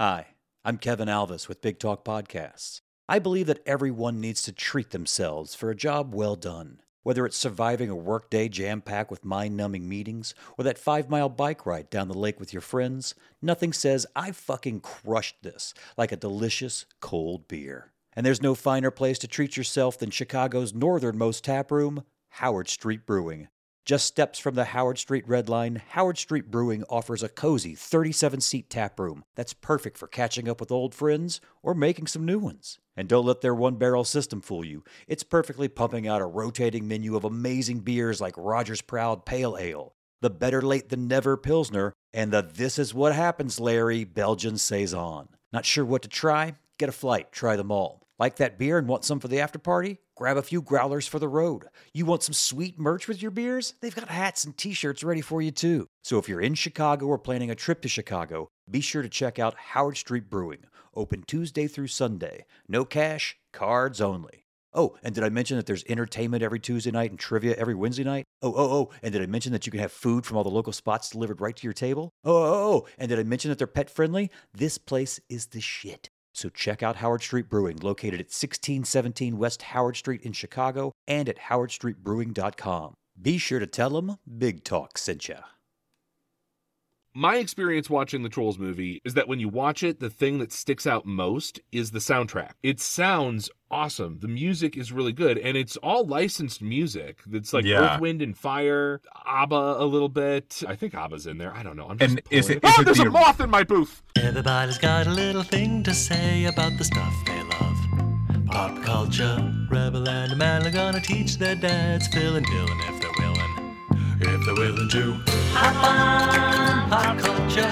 Hi, I'm Kevin Alvis with Big Talk Podcasts. I believe that everyone needs to treat themselves for a job well done. Whether it's surviving a workday jam packed with mind numbing meetings or that five mile bike ride down the lake with your friends, nothing says, I fucking crushed this like a delicious cold beer. And there's no finer place to treat yourself than Chicago's northernmost tap room, Howard Street Brewing. Just steps from the Howard Street Red Line, Howard Street Brewing offers a cozy 37 seat tap room that's perfect for catching up with old friends or making some new ones. And don't let their one barrel system fool you. It's perfectly pumping out a rotating menu of amazing beers like Roger's Proud Pale Ale, the Better Late Than Never Pilsner, and the This Is What Happens Larry Belgian Saison. Not sure what to try? Get a flight, try them all. Like that beer and want some for the after party? Grab a few growlers for the road. You want some sweet merch with your beers? They've got hats and t shirts ready for you too. So if you're in Chicago or planning a trip to Chicago, be sure to check out Howard Street Brewing, open Tuesday through Sunday. No cash, cards only. Oh, and did I mention that there's entertainment every Tuesday night and trivia every Wednesday night? Oh, oh, oh, and did I mention that you can have food from all the local spots delivered right to your table? Oh, oh, oh, and did I mention that they're pet friendly? This place is the shit. So check out Howard Street Brewing, located at 1617 West Howard Street in Chicago and at howardstreetbrewing.com. Be sure to tell them Big Talk sent ya. My experience watching the Trolls movie is that when you watch it, the thing that sticks out most is the soundtrack. It sounds awesome. The music is really good, and it's all licensed music. It's like Yeah. Earth, Wind, and Fire, ABBA a little bit. I think ABBA's in there. I don't know. I'm just And is it- is oh, it there's the- a moth in my booth. Everybody's got a little thing to say about the stuff they love. Pop culture, Rebel and a man are gonna teach their dads, Phil and Dylan, if they're willing. If they're willing to. Hop on, pop culture.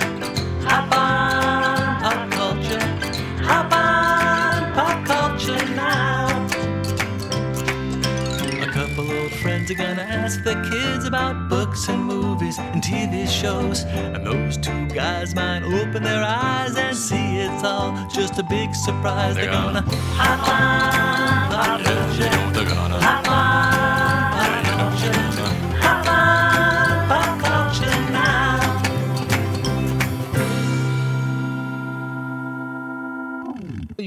Hop on, pop culture. Hop on, pop culture now. A couple old friends are gonna ask their kids about books and movies and TV shows. And those two guys might open their eyes and see it's all just a big surprise. They're, gonna, hop on, pop culture. They're gonna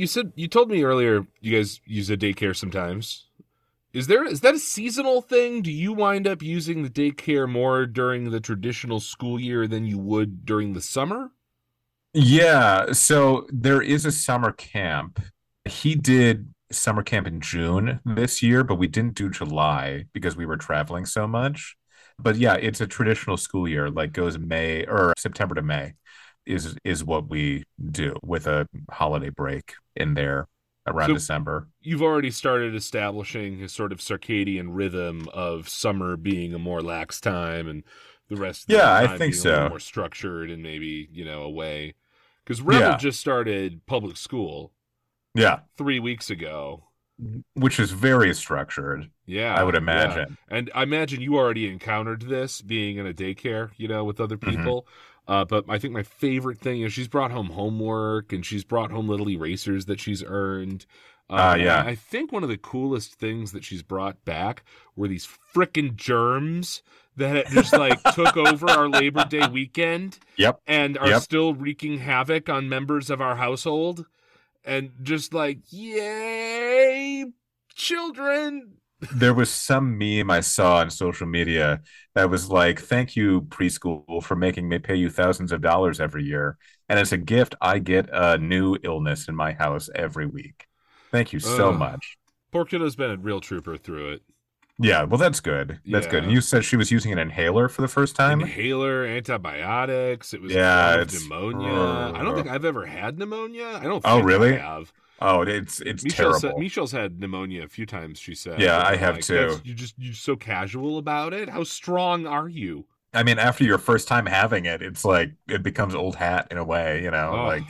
You said you told me earlier you guys use a daycare sometimes. Is there is that a seasonal thing? Do you wind up using the daycare more during the traditional school year than you would during the summer? Yeah, so there is a summer camp. He did summer camp in June this year, but we didn't do July because we were traveling so much. But yeah, it's a traditional school year, like goes May or September to May is is what we do with a holiday break in there around So- December. You've already started establishing a sort of circadian rhythm of summer being a more lax time and the rest of the Yeah, I think being a little so. more structured and maybe, you know, away. Because Rebel Yeah. just started public school Yeah, three weeks ago. Which is very structured, Yeah. I would yeah. imagine. And I imagine you already encountered this being in a daycare, you know, with other Mhm. people. Uh, but I think my favorite thing is she's brought home homework and she's brought home little erasers that she's earned. Ah, Uh, yeah. I think one of the coolest things that she's brought back were these frickin' germs that just like took over our Labor Day weekend Yep. and are Yep. still wreaking havoc on members of our household. And just like, yay, children, There was some meme I saw on social media that was like, "Thank you preschool for making me pay you thousands of dollars every year, and as a gift, I get a new illness in my house every week. Thank you so Ugh. much." Poor kiddo's been a real trooper through it. Yeah, well, that's good. That's good. And you said she was using an inhaler for the first time. Inhaler, antibiotics. It was Yeah, yeah, pneumonia. I don't think I've ever had pneumonia. I don't. Oh, really? I have. Oh, it's it's Michelle said, terrible. Michelle's had pneumonia a few times. She said. Yeah, I have like, too. "That's- You just you're so casual about it. How strong are you? I mean, after your first time having it, it's like it becomes old hat in a way. You know, Oh. like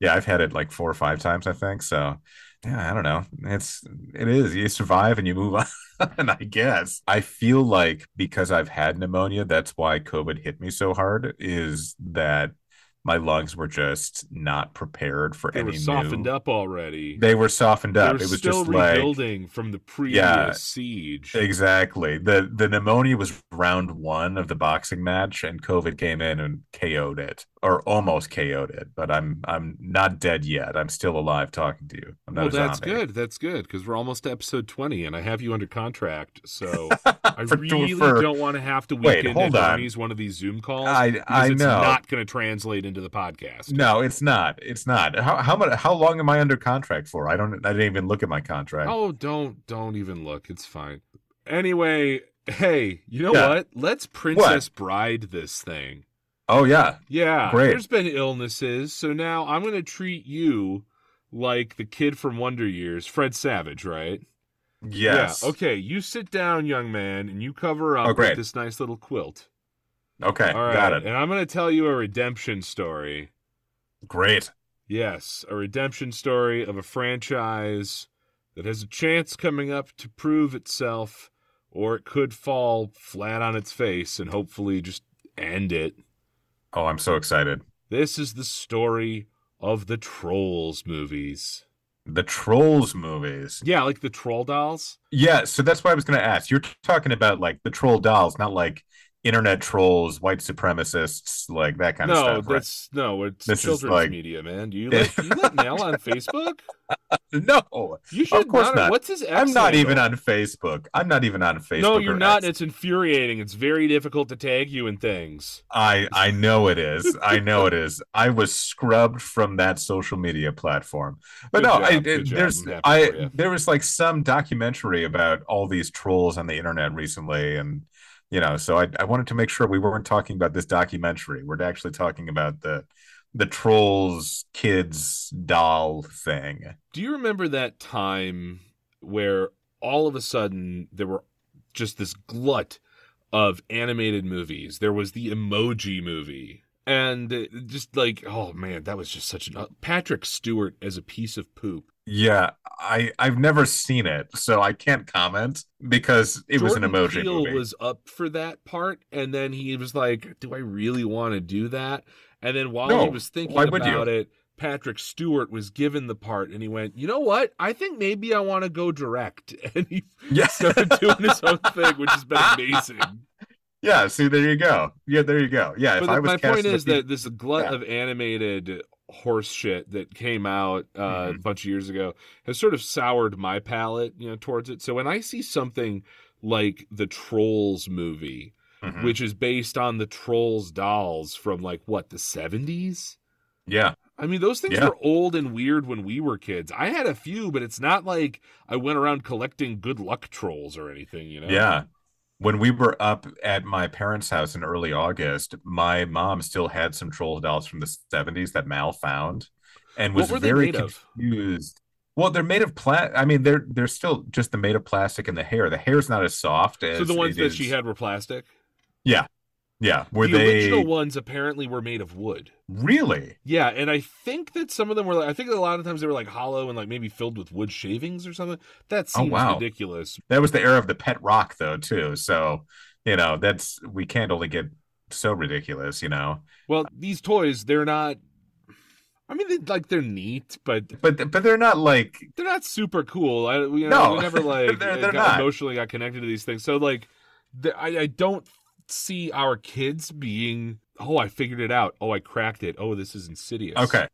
yeah, I've had it like four or five times, I think. So yeah, I don't know. It's it is. You survive and you move on, and I guess. I feel like because I've had pneumonia, that's why COVID hit me so hard, is that my lungs were just not prepared for They any were softened new. up already. They were softened up. Were it was just like rebuilding from the previous Yeah. siege. exactly the the pneumonia was round one of the boxing match, and COVID came in and KO'd it, or almost KO'd it. But I'm I'm not dead yet. I'm still alive talking to you. Well, that's good. That's good because we're almost to episode twenty, and I have you under contract. So I really for- don't want to have to Wait, weekend hold at on. One of these Zoom calls. I I it's know. not going to translate into the podcast. No, it's not. It's not. How how much? How long am I under contract for? I don't. I didn't even look at my contract. Oh, don't don't even look. It's fine. Anyway, hey, you know Yeah. what? Let's Princess Bride this thing. Oh yeah. Yeah, Great. there's been illnesses, so now I'm going to treat you like the kid from Wonder Years, Fred Savage, right? Yes. Yeah. Okay, you sit down, young man, and you cover up Oh, with this nice little quilt. Okay. All right, Got it. and I'm going to tell you a redemption story. Great. Yes, a redemption story of a franchise that has a chance coming up to prove itself, or it could fall flat on its face and hopefully just end it. Oh, I'm so excited. This is the story of the Trolls movies. The Trolls movies. Yeah, like the Troll dolls. Yeah. So that's what I was going to ask. You're talking about like the troll dolls, not like internet trolls, white supremacists, like that kind no, of stuff. right? that's no, it's This is children's like- media, man. Do you do you let Nell on Facebook? No. You should course not. not. What's his? I'm not handle? even on Facebook. I'm not even on Facebook. No, you're not. X. It's infuriating. It's very difficult to tag you in things. I I know it is. I know it is. I was scrubbed from that social media platform. But Good no, job, I, there's I there was like some documentary about all these trolls on the internet recently, and you know, so I I wanted to make sure we weren't talking about this documentary. We're actually talking about the the trolls kids doll thing. Do you remember that time where all of a sudden there were just this glut of animated movies? There was the Emoji Movie. And just like, oh man, that was just such an uh, Patrick Stewart as a piece of poop. Yeah, I I've never seen it, so I can't comment because it was an Jordan emoji Peele movie. was up for that part, and then he was like, "Do I really want to do that?" And then while he was thinking about it, Patrick Stewart was given the part, and he went, "You know what? I think maybe I want to go direct." And he yeah. started doing his own thing, which has been amazing. Yeah, see, there you go. Yeah, there you go. Yeah, if I was my point is that this glut Yeah. of animated horse shit that came out uh, a Mhm. bunch of years ago has sort of soured my palate, you know, towards it. So when I see something like the Trolls movie, Mhm. which is based on the Trolls dolls from like what the seventies. yeah, I mean, those things Yeah. were old and weird when we were kids. I had a few, but it's not like I went around collecting good luck trolls or anything, you know? yeah. When we were up at my parents' house in early August, my mom still had some troll dolls from the 70s that Mal found and was very made of? confused. Well, they're made of pla I mean, they're they're still just the made of plastic and the hair. The hair's not as soft as So the ones that is- she had were plastic. Yeah, were the they original ones apparently were made of wood. really? Yeah, and I think that some of them were like I think a lot of times they were like hollow and like maybe filled with wood shavings or something. That Oh, seems wow. ridiculous. That was the era of the pet rock though, too. So, you know, that's we can't only get so ridiculous, you know. Well, these toys, they're not I mean, they, like they're neat, but But but they're not like they're not super cool. I we, you No, know, we never like they're- they're got emotionally got connected to these things. So like, the, I I don't see our kids being oh I figured it out oh I cracked it oh this is insidious okay.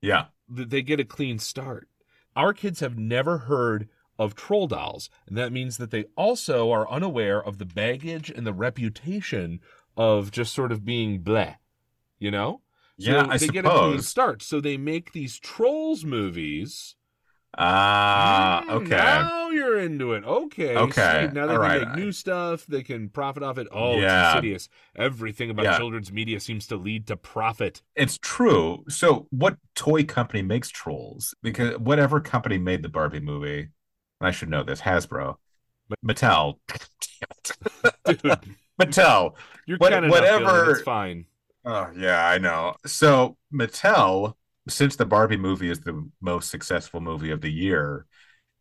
Yeah. Th- they get a clean start. Our kids have never heard of troll dolls, and that means that they also are unaware of the baggage and the reputation of just sort of being bleh. You know? So Yeah, I they get a clean suppose. start. So they make these trolls movies. Ah, Mm, okay. Now you're into it. Okay. Okay, see, now they all can right. make new stuff. They can profit off it. Oh, Yeah. it's insidious. Everything about Yeah. children's media seems to lead to profit. It's true. So, what toy company makes trolls? Because whatever company made the Barbie movie, and I should know this, Hasbro, Mattel, Mattel. you're What- kind of whatever- It's fine. Oh yeah, I know. So Mattel, since the Barbie movie is the most successful movie of the year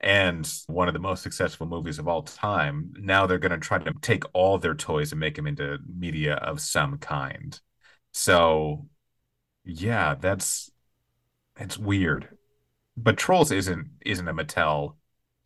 and one of the most successful movies of all time, now they're going to try to take all their toys and make them into media of some kind. So Yeah, that's it's weird. But Trolls isn't isn't a Mattel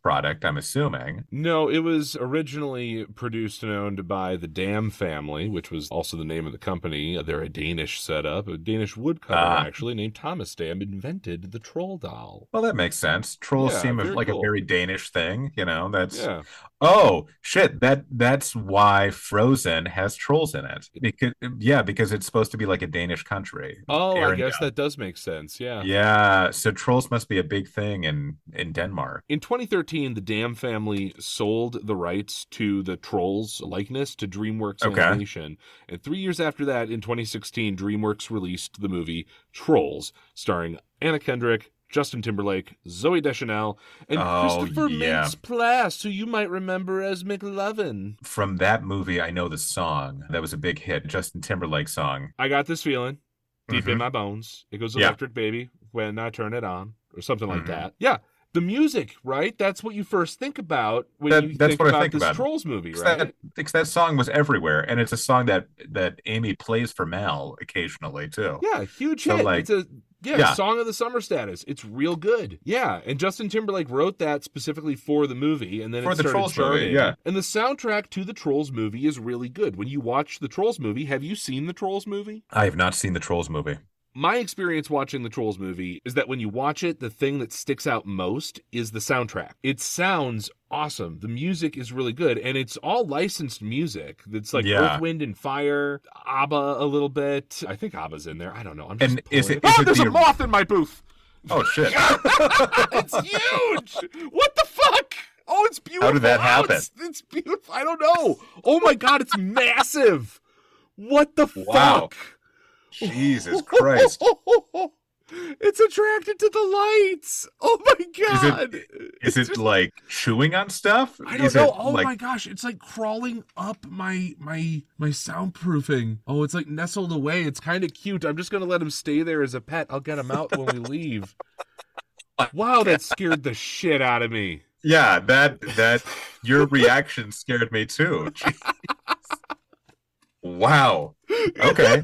product, I'm assuming. No, it was originally produced and owned by the Dam family, which was also the name of the company. They're a Danish setup. A Danish woodcutter, Ah. actually, named Thomas Dam, invented the troll doll. Well, that makes sense. Trolls Yeah, seem like cool. a very Danish thing, you know. That's Yeah. oh shit. That that's why Frozen has trolls in it. Because yeah, because it's supposed to be like a Danish country. Oh, I Arendelle. guess that does make sense. Yeah. Yeah, so trolls must be a big thing in in Denmark. In 2013, the Dam family sold the rights to the Trolls likeness to DreamWorks Okay. Animation. And three years after that, in 2016, DreamWorks released the movie Trolls, starring Anna Kendrick, Justin Timberlake, Zooey Deschanel, and Oh, Christopher yeah. Mintz Plasse, who you might remember as McLovin. From that movie, I know the song. That was a big hit. Justin Timberlake song. I got this feeling deep in Mhm. my bones. It goes Yeah. electric, baby, when I turn it on, or something like Mhm. that. Yeah. The music, right? That's what you first think about when That- you that's think what I about think this about. Trolls movie, right? that, because that song was everywhere, and it's a song that that Amy plays for Mal occasionally too. Yeah, huge So, hit. like- it's a yeah, Yeah. song of the summer status. It's real good. Yeah, and Justin Timberlake wrote that specifically for the movie, and then For it the started Trolls movie, yeah. And the soundtrack to the Trolls movie is really good. When you watch the Trolls movie, have you seen the Trolls movie? I have not seen the Trolls movie. My experience watching the Trolls movie is that when you watch it, the thing that sticks out most is the soundtrack. It sounds awesome. The music is really good, and it's all licensed music. That's like Yeah. Earth, Wind, and Fire, ABBA a little bit. I think ABBA's in there. I don't know. I'm just And is it- pulling- is oh, it there's the- a moth in my booth. Oh shit! it's huge. What the fuck? Oh, it's beautiful. How did that Oh, happen? it's, it's beautiful. I don't know. Oh my god, it's massive. What the Wow. fuck? Jesus Christ! It's attracted to the lights. Oh my god. Is It's it just- like chewing on stuff? I don't is know. Oh like, my gosh, it's like crawling up my my my soundproofing. Oh, it's like nestled away. It's kind of cute. I'm just gonna let him stay there as a pet. I'll get him out when we leave. Wow, that scared the shit out of me. Yeah, that that your reaction scared me too. Jeez. Wow. Okay.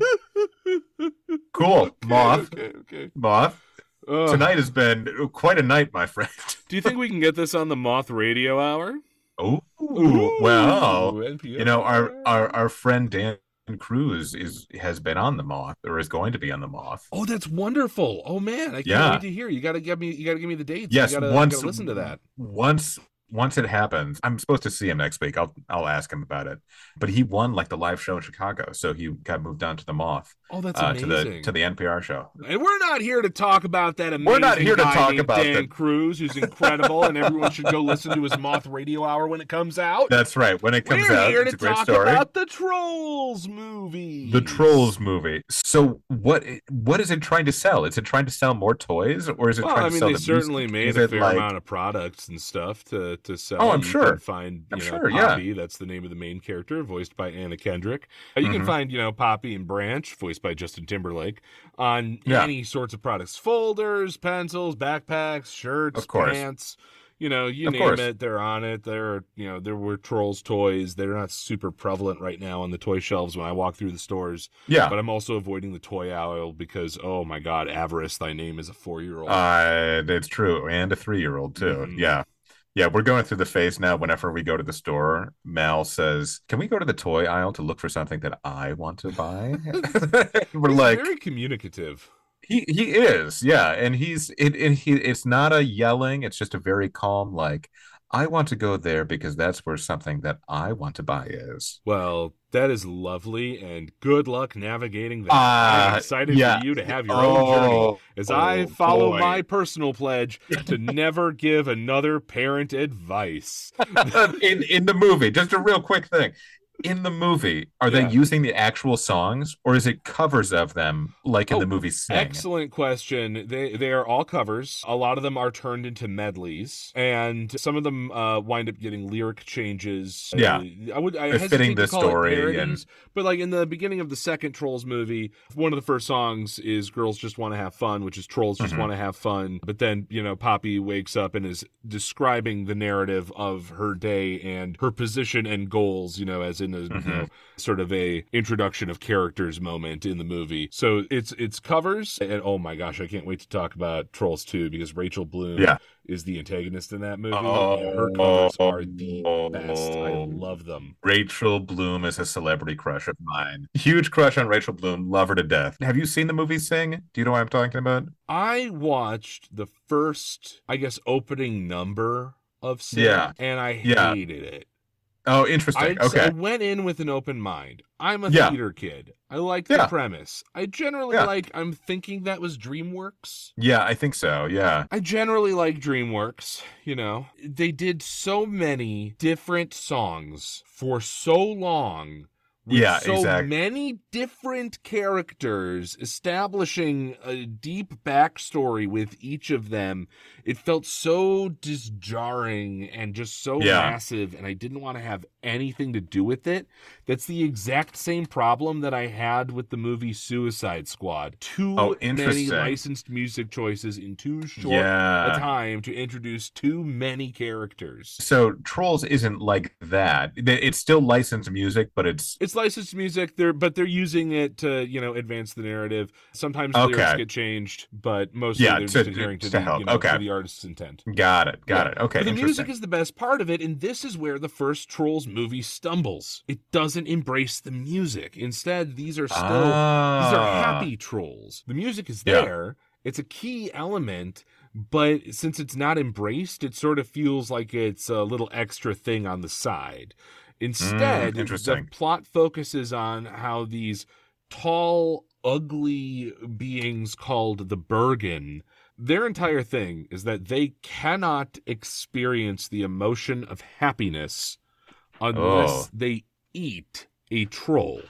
Cool. Moth. Okay, okay. Moth. Ugh. Tonight has been quite a night, my friend. Do you think we can get this on the Moth Radio Hour? Oh, well. NPR. You know, our, our our friend Dan Cruz is has been on the Moth or is going to be on the Moth. Oh, that's wonderful. Oh man, I can't Yeah. wait to hear. You gotta give me. You gotta give me the dates. Yes, you gotta, once gotta listen to that. Once once it happens, I'm supposed to see him next week. I'll I'll ask him about it. But he won like the live show in Chicago, so he got moved on to the Moth, Oh, that's uh, to the to the NPR show. And we're not here to talk about that amazing We're not here to talk about Dan the- Cruz, who's incredible, and everyone should go listen to his Moth Radio Hour when it comes out. That's right. When it comes we're out, here it's to a great talk story. about the Trolls movie. The Trolls movie. So what what is it trying to sell? Is it trying to sell more toys or is it Well, trying I to mean, sell they the certainly music? made Is a fair like- amount of products and stuff to to sell. Oh, I'm You sure. Can find you I'm know sure, yeah. That's the name of the main character, voiced by Anna Kendrick. Uh, you can Mhm. find you know Poppy and Branch, voiced by Justin Timberlake, on Yeah. any sorts of products: folders, pencils, backpacks, shirts, Of course. pants. You know, you Of name course. it, they're on it. There, you know, there were Trolls toys. They're not super prevalent right now on the toy shelves when I walk through the stores. Yeah. But I'm also avoiding the toy aisle because, oh my God, Avarice, thy name is a four year old. Uh, it's true, and a three-year-old too. Mhm. Yeah, yeah. We're going through the phase now. Whenever we go to the store, Mal says, "Can we go to the toy aisle to look for something that I want to buy?" we're He's like, very communicative. he he is, yeah, and he's it. And he it's not a yelling. It's just a very calm, like, I want to go there because that's where something that I want to buy is. Well, that is lovely, and good luck navigating that. Uh, I'm excited yeah. for you to have your own journey Oh, as I oh, follow boy. my personal pledge to never give another parent advice. in in the movie, just a real quick thing. In the movie, are Yeah. they using the actual songs or is it covers of them like in Oh, the movie Sing? Excellent question. They they are all covers. A lot of them are turned into medleys, and some of them uh, wind up getting lyric changes. Yeah. Uh, I would I They're fitting the story parodies, and- but like in the beginning of the second Trolls movie, one of the first songs is "Girls Just Want to Have Fun," which is Trolls Just Mhm. Want to Have Fun. But then you know Poppy wakes up and is describing the narrative of her day and her position and goals. You know, as in and a you mm-hmm. know, sort of a introduction of characters moment in the movie. So it's it's covers and oh my gosh, I can't wait to talk about Trolls 2 because Rachel Bloom Yeah. is the antagonist in that movie. Oh. her covers are the best. I love them. Rachel Bloom is a celebrity crush of mine. Huge crush on Rachel Bloom. Love her to death. Have you seen the movie Sing? Do you know what I'm talking about? I watched the first, I guess, opening number of Sing, Yeah. and I Yeah. hated it. Oh, interesting. I Okay. I went in with an open mind. I'm a Yeah. theater kid. I like the premise. I generally Yeah. like. I'm thinking that was DreamWorks. Yeah, I think so. Yeah. I generally like DreamWorks. You know, they did so many different songs for so long. With Yeah, so exact- many different characters establishing a deep backstory with each of them. It felt so disjarring and just so Yeah. massive, and I didn't want to have anything to do with it. That's the exact same problem that I had with the movie Suicide Squad. Too Oh, many licensed music choices in too short a time to introduce too many characters. So Trolls isn't like that. It's still licensed music, but it's It's licensed music, they're but they're using it to you know advance the narrative. Sometimes Okay. lyrics get changed, but mostly Yeah, they're to- just adhering to, to the, help. you know, Okay. to the artist's intent. got it. Got Yeah. it. Okay. But the music is the best part of it, and this is where the first Trolls movie stumbles. It doesn't embrace the music. Instead, these are still these are Ah. happy trolls. The music is Yeah. there. It's a key element, but since it's not embraced, it sort of feels like it's a little extra thing on the side. Instead, the Mm, interesting. plot focuses on how these tall, ugly beings called the Bergen their entire thing is that they cannot experience the emotion of happiness unless Oh. they eat a troll.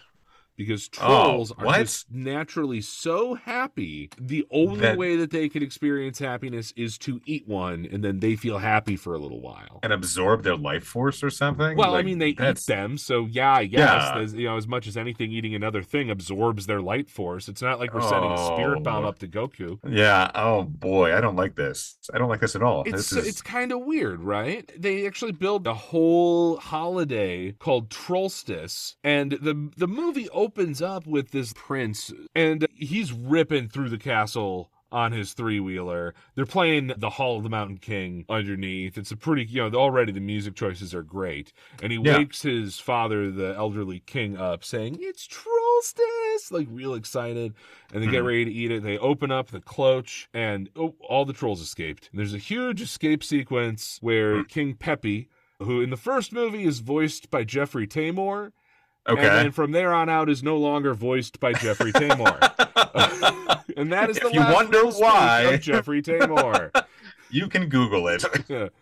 Because Oh, trolls are just naturally so happy. The only That- way that they can experience happiness is to eat one, and then they feel happy for a little while. and absorb their life force or something. Well, I mean, they that's- eat them, so yeah, I guess Yeah. as, you know, as much as anything, eating another thing absorbs their light force. It's not like we're sending a spirit oh. bomb Oh. up to Goku. Yeah. Oh boy, I don't like this. I don't like this at all. It's is it's kind of weird, right? They actually build a whole holiday called Trollstice, and the the movie opens up with this prince, and he's ripping through the castle on his three wheeler. They're playing the Hall of the Mountain King underneath. It's a pretty, you know, already the music choices are great. And he Yeah. wakes his father, the elderly king, up saying, It's Trollstice! Like, real excited. And they get Mhm. ready to eat it. They open up the cloche, and oh, all the trolls escaped. There's a huge escape sequence where Hmm. King Peppy, who in the first movie is voiced by Jeffrey Tambor, and okay. then from there on out is no longer voiced by Jeffrey Tambor. and that is the If you wonder why. Jeffrey Tambor. you can Google it.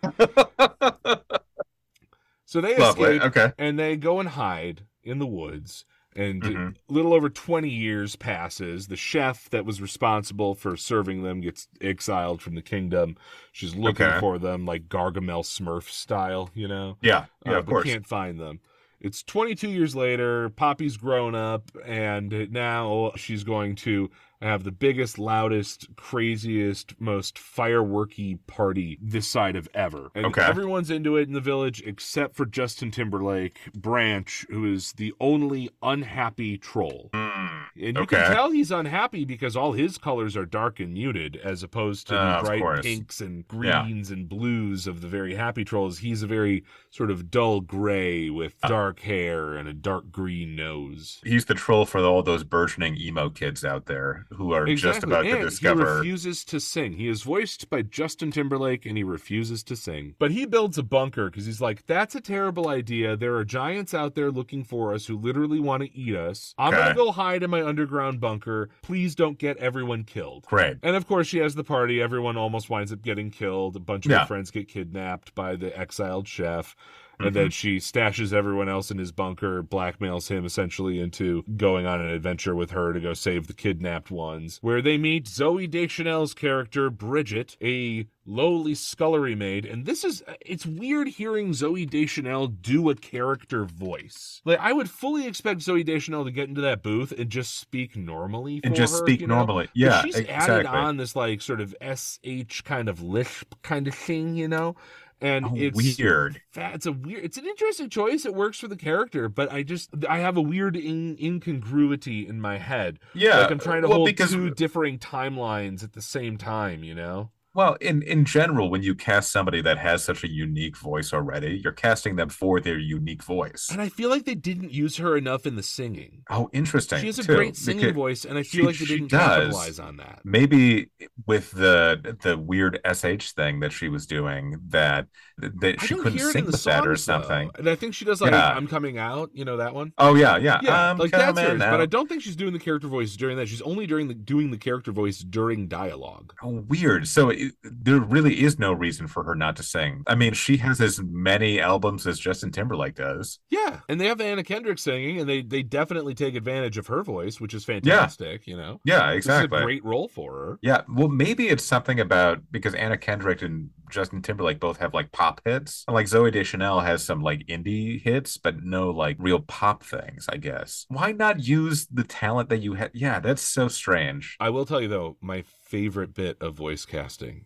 So they Lovely. escape Okay. and they go and hide in the woods. And Mhm. a little over 20 years passes. The chef that was responsible for serving them gets exiled from the kingdom. She's looking Okay. for them like Gargamel Smurf style, you know? Yeah. Yeah. uh, of course. can't find them. It's 22 years later. Poppy's grown up, and now she's going to have the biggest, loudest, craziest, most fireworky party this side of ever. And Okay. everyone's into it in the village except for Justin Timberlake, Branch, who is the only unhappy troll. Mm, And you Okay. can tell he's unhappy because all his colors are dark and muted, as opposed to Uh, the bright pinks and Yeah. greens and blues of the very happy trolls. He's a very sort of dull gray with Uh. dark hair and a dark green nose. He's the troll for all those burgeoning emo kids out there who are just about and to discover. He refuses to sing. He is voiced by Justin Timberlake and he refuses to sing. But he builds a bunker because he's like, that's a terrible idea. There are giants out there looking for us who literally want to eat us. I'm Okay. going to go hide in my underground bunker. Please don't get everyone killed. Great. And of course, she has the party. Everyone almost winds up getting killed. A bunch of Yeah. her friends get kidnapped by the exiled chef. And then mm-hmm. she stashes everyone else in his bunker, blackmails him essentially into going on an adventure with her to go save the kidnapped ones, where they meet Zooey Deschanel's character, Bridget, a lowly scullery maid. And this is, it's weird hearing Zooey Deschanel do a character voice. Like, I would fully expect Zooey Deschanel to get into that booth and just speak normally and just her, speak you know? normally. Yeah, she's exactly. added on this like sort of sh kind of lisp kind of thing, you know. And Oh, it's weird. It's a weird. It's an interesting choice. It works for the character, but I just I have a weird in, incongruity in my head. Yeah, like I'm trying to well, hold because two differing timelines at the same time. You know. Well, in in general, when you cast somebody that has such a unique voice already, you're casting them for their unique voice. And I feel like they didn't use her enough in the singing. Oh, interesting. She has a too, great singing voice, and I feel she- like they didn't capitalize on that. Maybe with the the weird sh thing that she was doing, that that she couldn't sing the with that or songs, though. something. And I think she does like Yeah. "I'm coming out," you know that one. Oh yeah, yeah, Yeah, I'm like that's hers. But I don't think she's doing the character voice during that. She's only during the doing the character voice during dialogue. Oh, weird. So it, there really is no reason for her not to sing. I mean, she has as many albums as Justin Timberlake does. Yeah, and they have Anna Kendrick singing, and they they definitely take advantage of her voice, which is fantastic. Yeah. You know, Yeah, exactly. great role for her. Yeah, well, maybe it's something about because Anna Kendrick and Justin Timberlake both have like pop hits. Like Zooey Deschanel has some like indie hits, but no like real pop things, I guess. Why not use the talent that you had? Yeah, that's so strange. I will tell you though, my favorite bit of voice casting.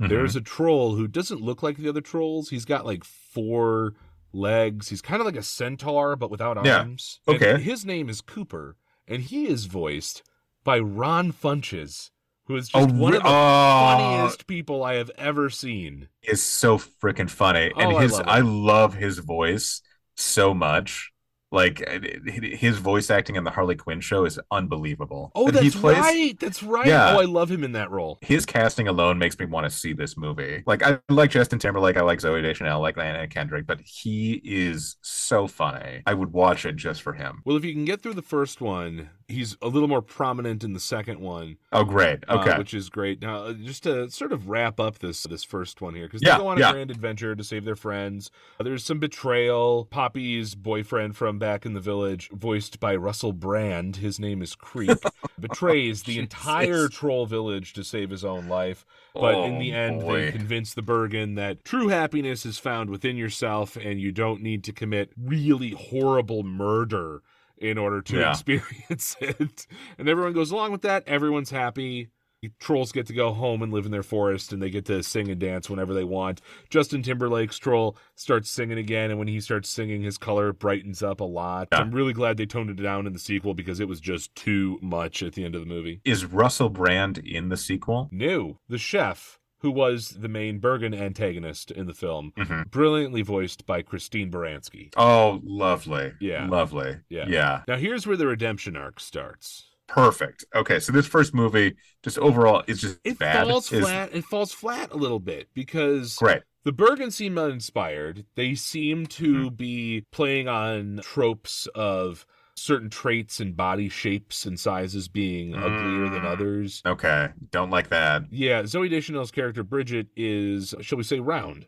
Mhm. There's a troll who doesn't look like the other trolls. He's got like four legs. He's kind of like a centaur, but without Yeah. arms. And Okay. his name is Cooper, and he is voiced by Ron Funches, who is Oh, just one re- of the oh, funniest people I have ever seen. is so freaking funny, and Oh, I his love. I love his voice so much. Like it- his voice acting in the Harley Quinn show is unbelievable. Oh, And that's plays, right. That's right. Yeah. Oh, I love him in that role. his casting alone makes me want to see this movie. Like I like Justin Timberlake, I like Zooey Deschanel, I like Anna Kendrick, but he is so funny. I would watch it just for him. Well, if you can get through the first one, he's a little more prominent in the second one. Oh, great. uh, Okay. which is great. Now, uh, just to sort of wrap up this this first one here, because Yeah, they go on a yeah. grand adventure to save their friends. Uh, there's some betrayal. Poppy's boyfriend from back in the village, voiced by Russell Brand, his name is Creek, betrays the entire troll village to save his own life. But in the Oh, end, boy. they convince the Bergen that true happiness is found within yourself, and you don't need to commit really horrible murder in order to Yeah. experience it. And everyone goes along with that. Everyone's happy. Trolls get to go home and live in their forest, and they get to sing and dance whenever they want. Justin Timberlake's troll starts singing again, and when he starts singing, his color brightens up a lot. Yeah. I'm really glad they toned it down in the sequel because it was just too much at the end of the movie. Is Russell Brand in the sequel? No, the chef, who was the main Bergen antagonist in the film, Mhm. brilliantly voiced by Christine Baranski. Oh, lovely. Yeah. Lovely. Yeah. Yeah. Now, here's where the redemption arc starts. Perfect. Okay, so this first movie, just overall, is just It bad. falls Is- flat. It falls flat a little bit because Great. the Bergen seem uninspired. They seem to Mm-hmm. be playing on tropes of certain traits and body shapes and sizes being uglier than Mm. others. Okay. Don't like that. Yeah, Zooey Deschanel's character Bridget is, shall we say, round.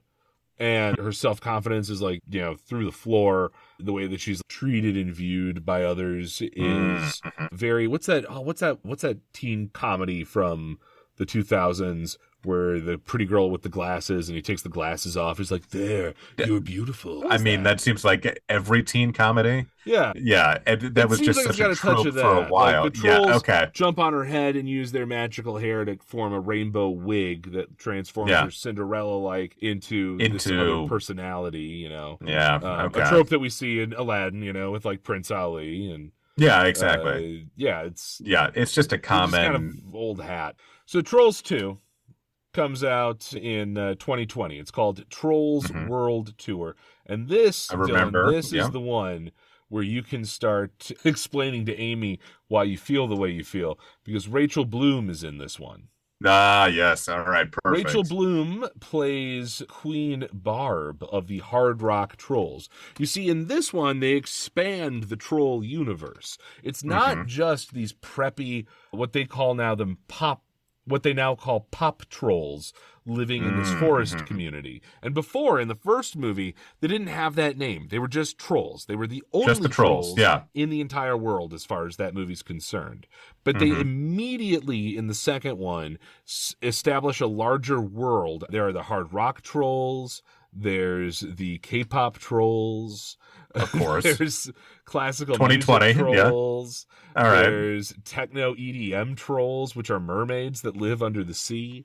And her self confidence is like, you know, through the floor. The way that she's treated and viewed by others is Mhm. very what's that oh what's that what's that teen comedy from the 2000s where the pretty girl with the glasses and he takes the glasses off he's like there you're beautiful I mean, that seems like every teen comedy. yeah Yeah, and that It was just like such a trope for a while. Like, the yeah, okay. jump on her head and use their magical hair to form a rainbow wig that transforms Yeah. her Cinderella like into, Into- other personality you know Yeah, Um, okay. a trope that we see in Aladdin you know with like Prince Ali and yeah, exactly. uh, yeah it's yeah, it's just a It's just kind of old hat. So Trolls 2 comes out in uh, 2020. It's called Trolls Mhm. World Tour. And this, I Dylan, this yeah. is the one where you can start explaining to Amy why you feel the way you feel because Rachel Bloom is in this one. Ah, yes. All right, perfect. Rachel Bloom plays Queen Barb of the Hard Rock Trolls. You see, in this one, they expand the troll universe. It's not Mhm. just these preppy, what they call now them pop, what they now call pop trolls living in this Mm, forest community. And before, in the first movie, they didn't have that name. They were just trolls. They were the only the trolls, yeah. in the entire world as far as that movie's concerned. But they Mhm. immediately in the second one s- establish a larger world. There are the hard rock trolls. There's the K-pop trolls. of course. There's classical 2020, music yeah. trolls. All right. There's techno EDM trolls, which are mermaids that live under the sea.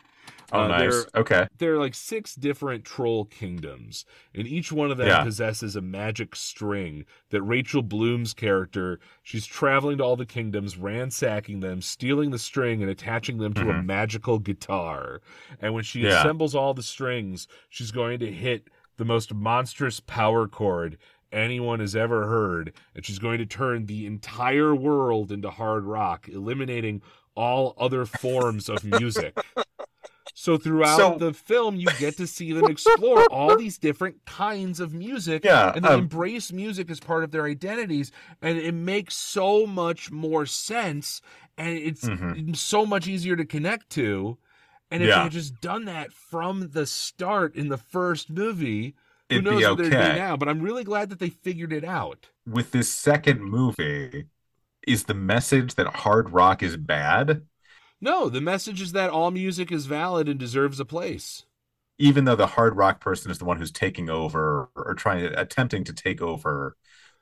Oh, Uh, nice. There, Okay. there are like six different troll kingdoms, and each one of them Yeah. possesses a magic string that Rachel Bloom's character, she's traveling to all the kingdoms, ransacking them, stealing the string, and attaching them to a Mhm. magical guitar. And when she Yeah. assembles all the strings, she's going to hit the most monstrous power chord anyone has ever heard, and she's going to turn the entire world into hard rock, eliminating all other forms of music. So throughout So- the film, you get to see them explore all these different kinds of music, Yeah. and they um, embrace music as part of their identities, and it makes so much more sense, and it's Mhm. so much easier to connect to. And if they Yeah. had just done that from the start in the first movie, who It'd be knows what okay. be now? But I'm really glad that they figured it out. with this second movie, is the message that hard rock is bad, No, the message is that all music is valid and deserves a place. even though the hard rock person is the one who's taking over or trying to attempting to take over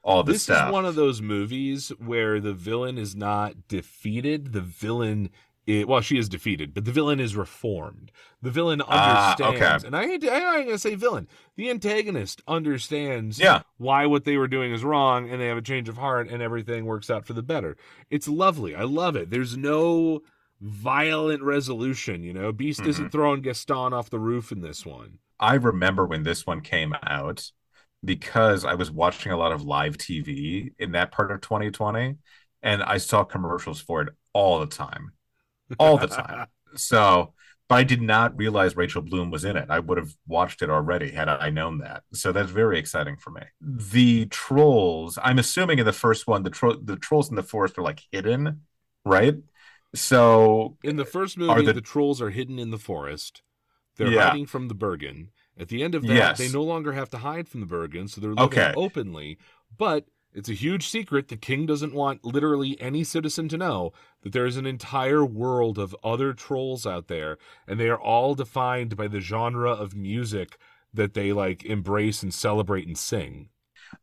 all the this stuff. This is one of those movies where the villain is not defeated. The villain, i well, she is defeated, but the villain is reformed. The villain Ah, understands, okay. and I ain't, I ain't gonna say villain. The antagonist understands yeah, why what they were doing is wrong, and they have a change of heart, and everything works out for the better. It's lovely. I love it. There's no violent resolution. You know, Beast Mm-hmm. isn't throwing Gaston off the roof in this one. I remember when this one came out because I was watching a lot of live TV in that part of 2020 and I saw commercials for it all the time. All the time. so, but I did not realize Rachel Bloom was in it. I would have watched it already had I known that. So that's very exciting for me. The trolls, I'm assuming in the first one, the tro- the trolls in the forest are like hidden, right? So In the first movie, the- the... trolls are hidden in the forest. They're Yeah. hiding from the Bergen. At the end of that, Yes. they no longer have to hide from the Bergen, so they're living Okay. openly. But it's a huge secret. The king doesn't want literally any citizen to know that there is an entire world of other trolls out there, and they are all defined by the genre of music that they like embrace and celebrate and sing.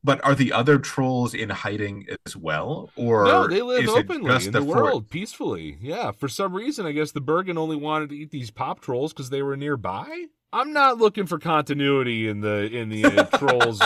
But are the other trolls in hiding as well? Or no, they live openly in the, for- world peacefully. Yeah, for some reason, I guess the Bergen only wanted to eat these pop trolls because they were nearby. I'm not looking for continuity in the in the uh, trolls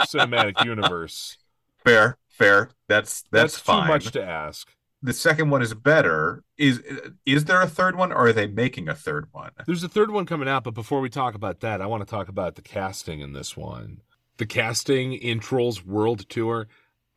cinematic universe. Fair, fair. That's that's, That's, fine. too much to ask. the second one is better. Is is there a third one, or are they making a third one? There's a third one coming out, but before we talk about that, I want to talk about the casting in this one. The casting in Trolls World Tour,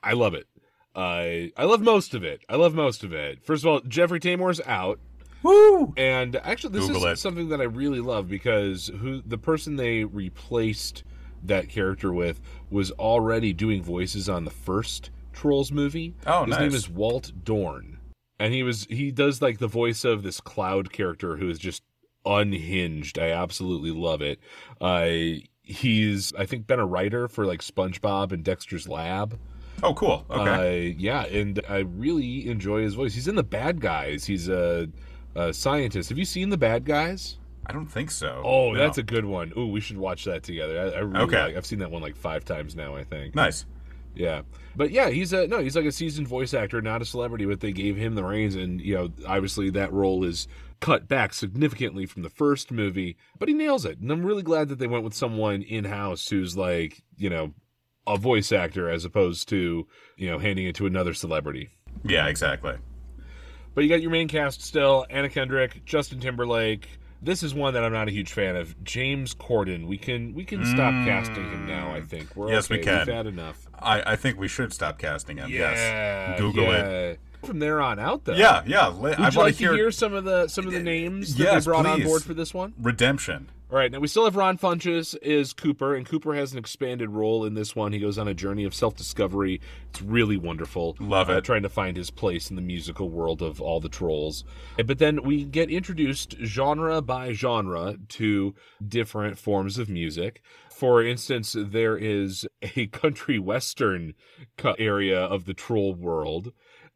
I love it. I I love most of it. I love most of it. First of all, Jeffrey Tambor's out. Woo! And actually, this Google is it. something that I really love because who the person they replaced that character with was already doing voices on the first Trolls movie. Oh, His name is Walt Dohrn, and he was he does like the voice of this cloud character who is just unhinged. I absolutely love it. Uh, he's I think been a writer for like SpongeBob and Dexter's Lab. Oh, cool. Okay. Uh, yeah, and I really enjoy his voice. He's in the Bad Guys. He's a, a scientist. Have you seen the Bad Guys? I don't think so. Oh, No. that's a good one. Ooh, we should watch that together. I, I really Okay. like. I've seen that one like five times now. I think. nice. Yeah, but yeah, he's a no. He's like a seasoned voice actor, not a celebrity. But they gave him the reins, and you know, obviously that role is cut back significantly from the first movie. But he nails it, and I'm really glad that they went with someone in house who's like you know a voice actor as opposed to you know handing it to another celebrity. Yeah, exactly. But you got your main cast still: Anna Kendrick, Justin Timberlake. This is one that I'm not a huge fan of. James Corden. We can we can stop mm. casting him now. I think we're Yes, we can. We've had enough. I, I think we should stop casting him. Yeah, yes. Google it. it. From there on out, though. Yeah, yeah. li- I Would you like to hear some of the some of the names that Yes, they brought on board for this one? Redemption. All right, now we still have Ron Funches is Cooper, and Cooper has an expanded role in this one. He goes on a journey of self discovery. It's really wonderful. Love uh, it. trying to find his place in the musical world of all the trolls. But then we get introduced genre by genre to different forms of music. For instance, there is a country western area of the troll world.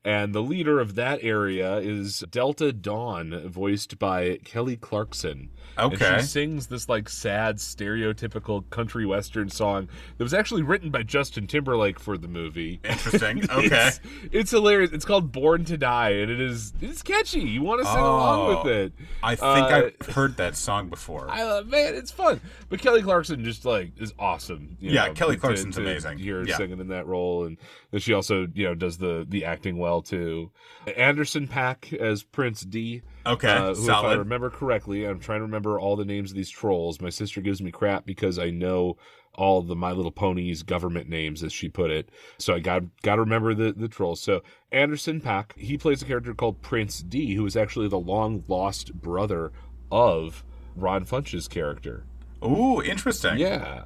And the leader of that area is Delta Dawn, voiced by Kelly Clarkson. Okay. And she sings this like sad, stereotypical country western song that was actually written by Justin Timberlake for the movie. Interesting. Okay. It's, it's hilarious. It's called Born to Die, and it is it's catchy. You want to sing along Oh. with it. I think Uh, I've heard that song before. I love man, it's fun. But Kelly Clarkson just like is awesome. you Yeah, know, Kelly Clarkson's to amazing. Hear her Yeah. singing in that role, and then she also you know does the the acting well too. Anderson Paak as Prince D. Okay, uh, who, if I remember correctly, I'm trying to remember all the names of these trolls. My sister gives me crap because I know all the My Little Ponies government names, as she put it. So I got got to remember the the trolls. So Anderson Paak, he plays a character called Prince D, who is actually the long lost brother of Ron Funches' character. Ooh, interesting. Yeah.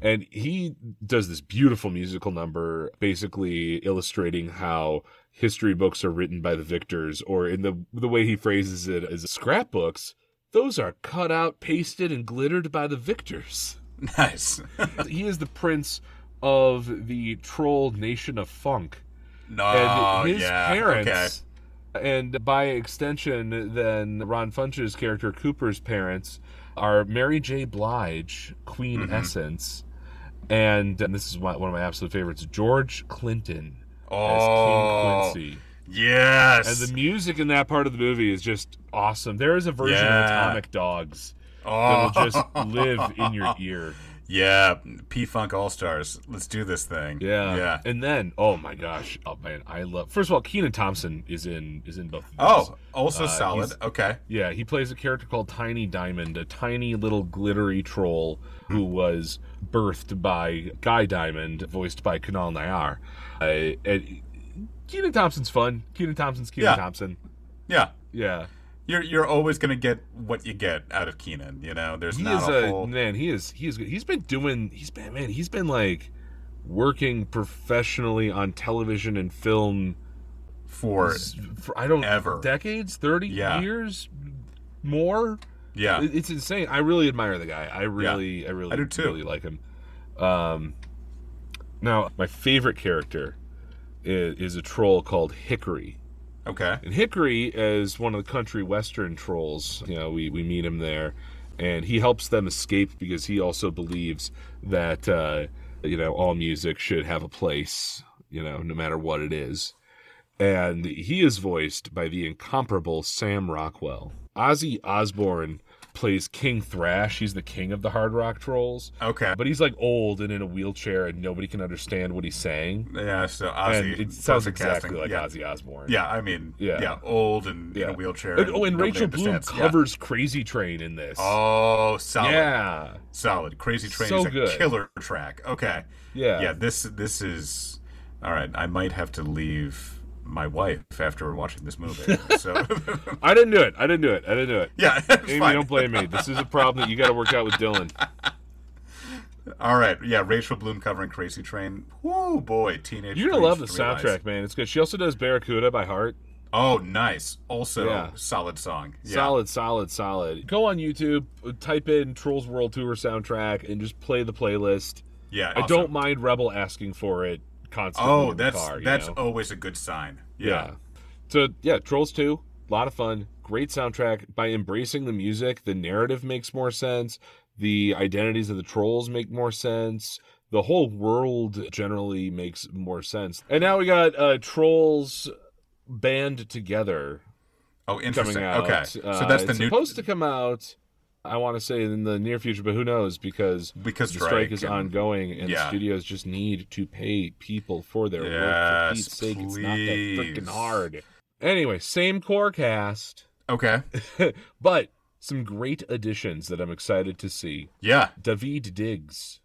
And he does this beautiful musical number, basically illustrating how history books are written by the victors, or in the the way he phrases it as scrapbooks, those are cut out, pasted, and glittered by the victors. Nice. he is the prince of the troll nation of funk no, and his yeah. parents and by extension then ron funches' character cooper's parents are mary j blige queen Mm-hmm. essence and, and this is my, one of my absolute favorites george clinton Okay. as Oh, king quincy yes. and the music in that part of the movie is just awesome there is a version Yeah. of atomic dogs oh, that will just live in your ear Yeah, P Funk All Stars. Let's do this thing. yeah Yeah. and then oh my gosh oh man i love first of all kenan thompson is in is in both of these. Oh, also Uh, solid. Okay. Yeah, he plays a character called Tiny Diamond, a tiny little glittery troll who was birthed by Guy Diamond, voiced by Kunal Nayyar. Uh, Kenan Thompson's fun. Kenan Thompson's Kenan Yeah. Thompson. Yeah. Yeah, You're you're always gonna get what you get out of Kenan. You know, there's he not is a, a whole. man. He is he is he's been doing. He's been man. He's been like working professionally on television and film for for I don't Ever. decades, thirty Yeah. years, more. yeah. It's insane. I really admire the guy. I really, I really, I do too. really like him. Um, now my favorite character is, is a troll called Hickory, Okay. and Hickory is one of the country western trolls. You know, we we meet him there, and he helps them escape because he also believes that uh, you know all music should have a place. You know, no matter what it is. And he is voiced by the incomparable Sam Rockwell. Ozzy Osbourne plays King Thrash. He's the king of the hard rock trolls. Okay. But he's like old and in a wheelchair, and nobody can understand what he's saying. Yeah. So Ozzy. and it sounds exactly casting. like yeah. Ozzy Osbourne. Yeah. I mean. Yeah. Yeah. Old and in a wheelchair. And, oh, and Rachel Bloom. Yeah. covers Crazy Train in this. Oh, solid. yeah. Solid. Crazy Train So is a good. killer track. Okay. Yeah. Yeah. This this is all right. I might have to leave my wife after watching this movie. So I didn't do it. I didn't do it. I didn't do it. yeah. Amy, fine. don't blame me. This is a problem that you got to work out with Dylan. All right. Yeah. Rachel Bloom covering Crazy Train. Whoo boy. Teenage. You're gonna love the soundtrack, man. It's good. She also does Barracuda by heart. Oh, nice. Also, Yeah. solid song. Yeah. Solid, solid, solid. Go on YouTube, type in Trolls World Tour soundtrack, and just play the playlist. Yeah. I don't mind Rebel asking for it constantly. Oh, the that's car, that's know? always a good sign. yeah. Yeah. So yeah, Trolls Two, a lot of fun, great soundtrack. By embracing the music, the narrative makes more sense. The identities of the trolls make more sense. The whole world generally makes more sense. And now we got uh, trolls band together Oh, interesting. out. Okay. So Uh, that's the it's new supposed to come out. I want to say in the near future, but who knows? Because because the strike is and- ongoing, and yeah. studios just need to pay people for their work. For Yes, Pete's sake, it's not that freaking hard. Anyway, same core cast, Okay. but some great additions that I'm excited to see. Yeah. David Diggs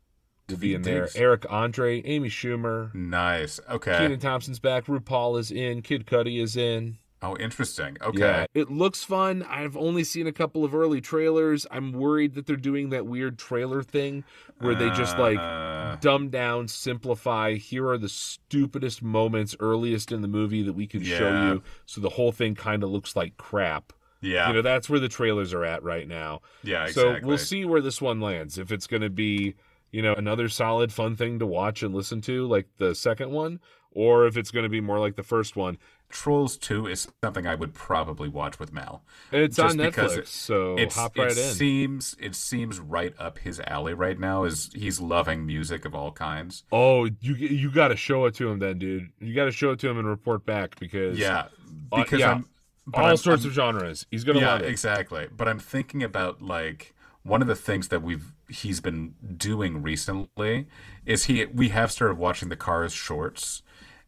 will be Daveed in there. Eric Andre, Amy Schumer, Nice. Okay. Kenan Thompson's back. RuPaul is in. Kid Cudi is in. Oh, interesting. Okay. Yeah, it looks fun. I've only seen a couple of early trailers. I'm worried that they're doing that weird trailer thing where they just like Uh, dumb down, simplify. Here are the stupidest moments earliest in the movie that we can show you, so the whole thing kind of looks like crap. yeah. You know, that's where the trailers are at right now. yeah. So Exactly. we'll see where this one lands. If it's going to be, you know, another solid, fun thing to watch and listen to, like the second one, or if it's going to be more like the first one. Trolls 2 is something I would probably watch with Mal. It's Just on Netflix, it- so It's, hop right it in. seems it seems right up his alley right now. Is he's loving music of all kinds. oh, you you got to show it to him then, dude. You got to show it to him and report back because Yeah, Uh, because yeah. I'm all I'm- sorts I'm- of genres. He's gonna yeah, love it. exactly. But I'm thinking about like one of the things that we've he's been doing recently is he we have started watching the Cars shorts.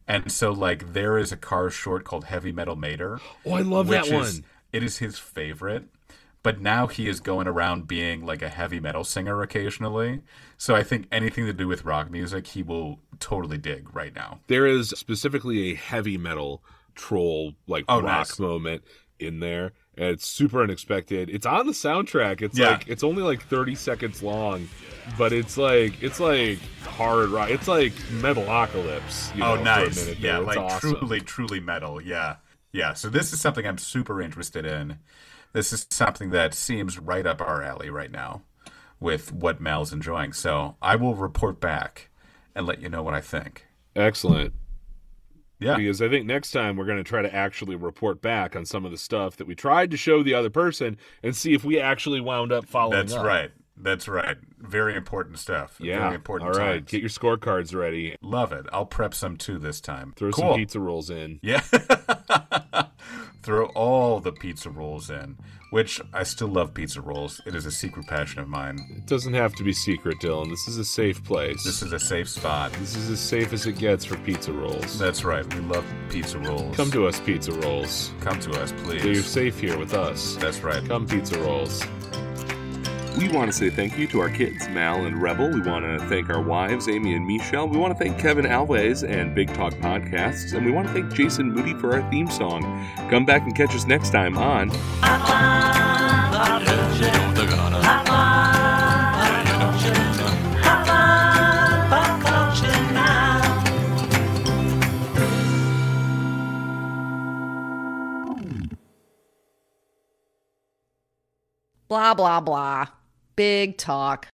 And so like there is a car short called Heavy Metal Mater. Oh, I love that one. is it is his favorite. But now he is going around being like a heavy metal singer occasionally. So I think anything to do with rock music he will totally dig right now. There is specifically a heavy metal troll like Oh, rock nice. moment in there. And it's super unexpected. It's on the soundtrack. It's Yeah. like it's only like 30 seconds long, but it's like it's like hard rock. It's like Metalocalypse. You oh, know, oh, nice. Yeah, like awesome. truly, truly metal. Yeah. Yeah. So this is something I'm super interested in. This is something that seems right up our alley right now with what Mal's enjoying. So I will report back and let you know what I think. Excellent. Yeah. Because I think next time we're going to try to actually report back on some of the stuff that we tried to show the other person and see if we actually wound up following That's up. right. That's right. Very important stuff. Yeah. Very important All right. times. Get your scorecards ready. Love it. I'll prep some too this time. Throw cool. some pizza rolls in. Yeah. Throw all the pizza rolls in, which I still love pizza rolls. It is a secret passion of mine. It doesn't have to be secret, Dylan. This is a safe place. This is a safe spot. This is as safe as it gets for pizza rolls. That's right. We love pizza rolls. Come to us, pizza rolls. Come to us, So you're safe here with us. That's right. Come, pizza rolls. We want to say thank you to our kids, Mal and Rebel. We want to thank our wives, Amy and Michelle. We want to thank Kevin Alves and Big Talk Podcasts. And we want to thank Jason Moody for our theme song. Come back and catch us next time on Blah, blah, blah. Big talk.